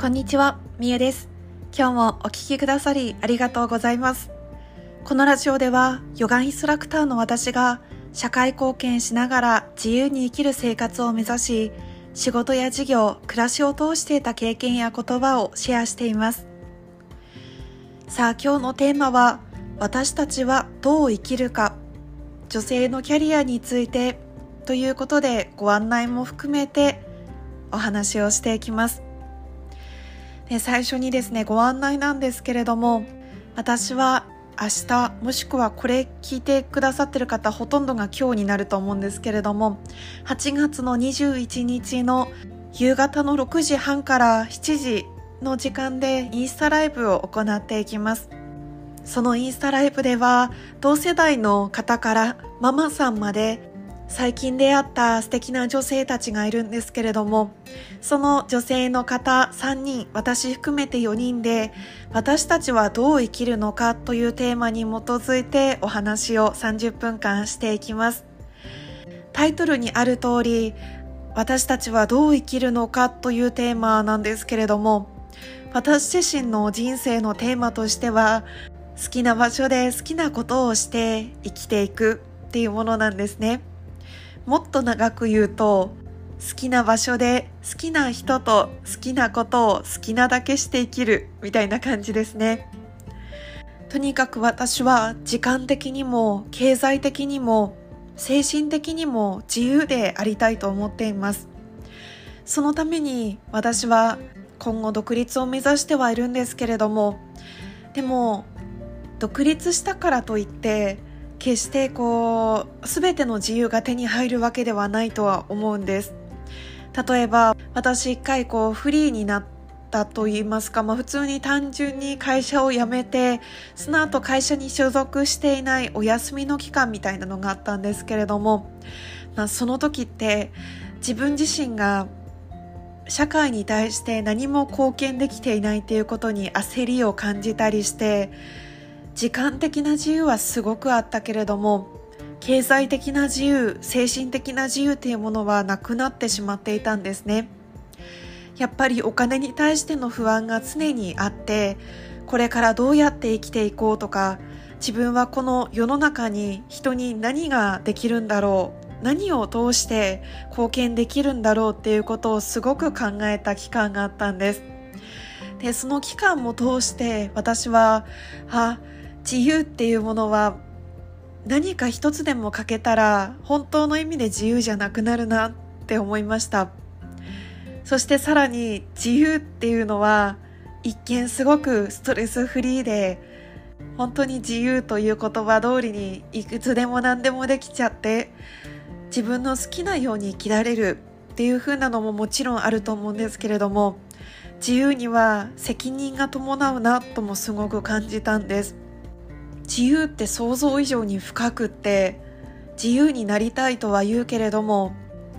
こんにちは、みゆです。今日もお聴きくださりありがとうございます。このラジオでは、ヨガインストラクターの私が社会貢献しながら自由に生きる生活を目指し、仕事や事業、暮らしを通していた経験や言葉をシェアしています。さあ今日のテーマは、私たちはどう生きるか、女性のキャリアについてということでご案内も含めてお話をしていきます。で最初にですねご案内なんですけれども私は明日もしくはこれ聞いてくださってる方ほとんどが今日になると思うんですけれども8月の21日の夕方の6時半から7時の時間でインスタライブを行っていきます。そのインスタライブでは同世代の方からママさんまで最近出会った素敵な女性たちがいるんですけれどもその女性の方3人私含めて4人で私たちはどう生きるのかというテーマに基づいてお話を30分間していきますタイトルにある通り私たちはどう生きるのかというテーマなんですけれども私自身の人生のテーマとしては好きな場所で好きなことをして生きていくっていうものなんですね。もっと長く言うと好きな場所で好きな人と好きなことを好きなだけして生きるみたいな感じですね。とにかく私は時間的にも経済的にも精神的にも自由でありたいと思っています。そのために私は今後独立を目指してはいるんですけれどもでも独立したからといって決してこう全ての自由が手に入るわけではないとは思うんです。例えば私一回こうフリーになったと言いますか、まあ、普通に単純に会社を辞めてその後会社に所属していないお休みの期間みたいなのがあったんですけれども、まあ、その時って自分自身が社会に対して何も貢献できていないっていうことに焦りを感じたりして時間的な自由はすごくあったけれども経済的な自由精神的な自由というものはなくなってしまっていたんですね。やっぱりお金に対しての不安が常にあってこれからどうやって生きていこうとか自分はこの世の中に人に何ができるんだろう何を通して貢献できるんだろうっていうことをすごく考えた期間があったんです。でその期間も通して私はあ自由っていうものは何か一つでも欠けたら本当の意味で自由じゃなくなるなって思いました。そしてさらに自由っていうのは一見すごくストレスフリーで本当に自由という言葉通りにいくつでも何でもできちゃって自分の好きなように生きられるっていう風なのももちろんあると思うんですけれども自由には責任が伴うなともすごく感じたんです。自由って想像以上に深くって自由になりたいとは言うけれども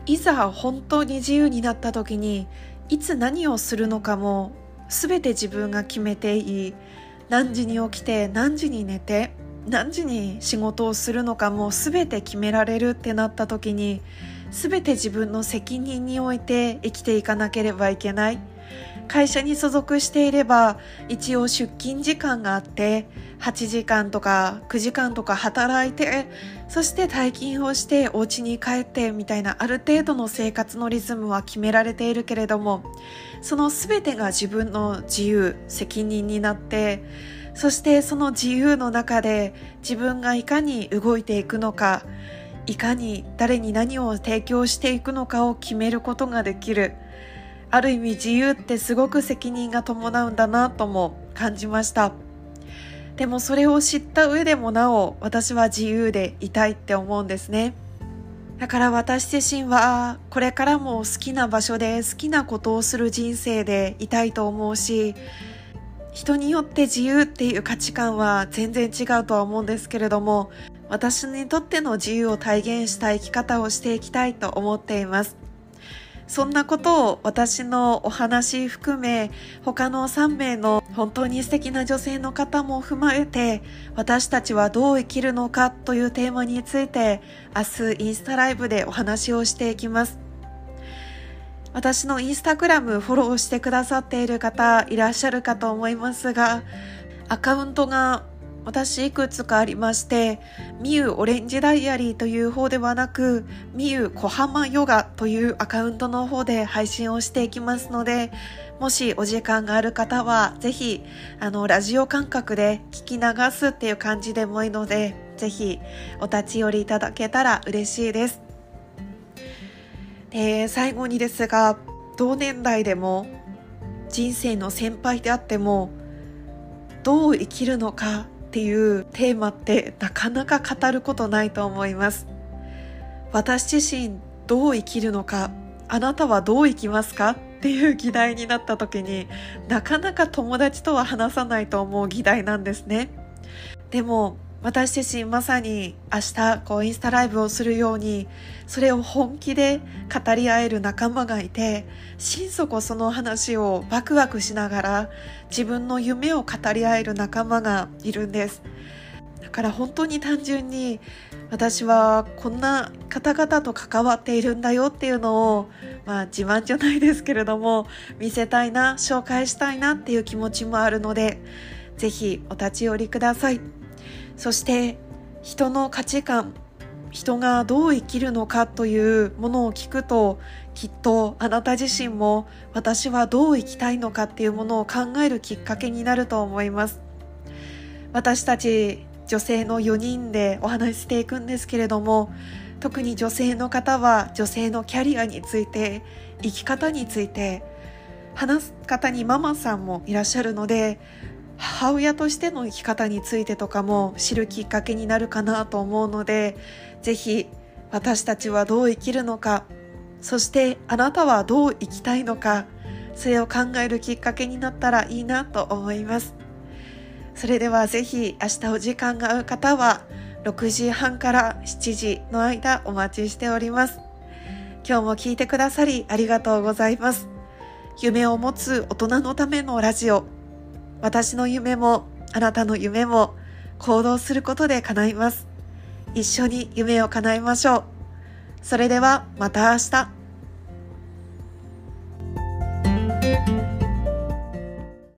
いざ本当に自由になった時にいつ何をするのかも全て自分が決めていい。何時に起きて何時に寝て何時に仕事をするのかも全て決められるってなった時に全て自分の責任において生きていかなければいけない。会社に所属していれば一応出勤時間があって8時間とか9時間とか働いてそして退勤をしてお家に帰ってみたいなある程度の生活のリズムは決められているけれどもその全てが自分の自由責任になってそしてその自由の中で自分がいかに動いていくのかいかに誰に何を提供していくのかを決めることができる。ある意味自由ってすごく責任が伴うんだなとも感じました。でもそれを知った上でもなお私は自由でいたいって思うんですね。だから私自身はこれからも好きな場所で好きなことをする人生でいたいと思うし人によって自由っていう価値観は全然違うとは思うんですけれども私にとっての自由を体現した生き方をしていきたいと思っています。そんなことを私のお話含め他の3名の本当に素敵な女性の方も踏まえて私たちはどう生きるのかというテーマについて明日インスタライブでお話をしていきます。私のインスタグラムフォローしてくださっている方いらっしゃるかと思いますが、アカウントが私いくつかありまして、みゆオレンジダイアリーという方ではなく、みゆ小浜ヨガというアカウントの方で配信をしていきますので、もしお時間がある方は、ぜひ、あの、ラジオ感覚で聞き流すっていう感じでもいいので、ぜひお立ち寄りいただけたら嬉しいです。で、最後にですが、同年代でも人生の先輩であってもどう生きるのかっていうテーマってなかなか語ることないと思います。私自身どう生きるのかあなたはどう生きますかっていう議題になった時になかなか友達とは話さないと思う議題なんですね。でも私自身まさに明日こうインスタライブをするようにそれを本気で語り合える仲間がいて心底その話をワクワクしながら自分の夢を語り合える仲間がいるんですだから本当に単純に私はこんな方々と関わっているんだよっていうのをまあ自慢じゃないですけれども見せたいな紹介したいなっていう気持ちもあるのでぜひお立ち寄りください。そして人の価値観人がどう生きるのかというものを聞くときっとあなた自身も私はどう生きたいのかっていうものを考えるきっかけになると思います。私たち女性の4人でお話ししていくんですけれども特に女性の方は女性のキャリアについて生き方について話す方にママさんもいらっしゃるので母親としての生き方についてとかも知るきっかけになるかなと思うので、ぜひ私たちはどう生きるのか、そしてあなたはどう生きたいのか、それを考えるきっかけになったらいいなと思います。それではぜひ明日お時間が合う方は6時半から7時の間お待ちしております。今日も聞いてくださりありがとうございます。夢を持つ大人のためのラジオ私の夢もあなたの夢も行動することで叶います。一緒に夢を叶えましょう。それではまた明日。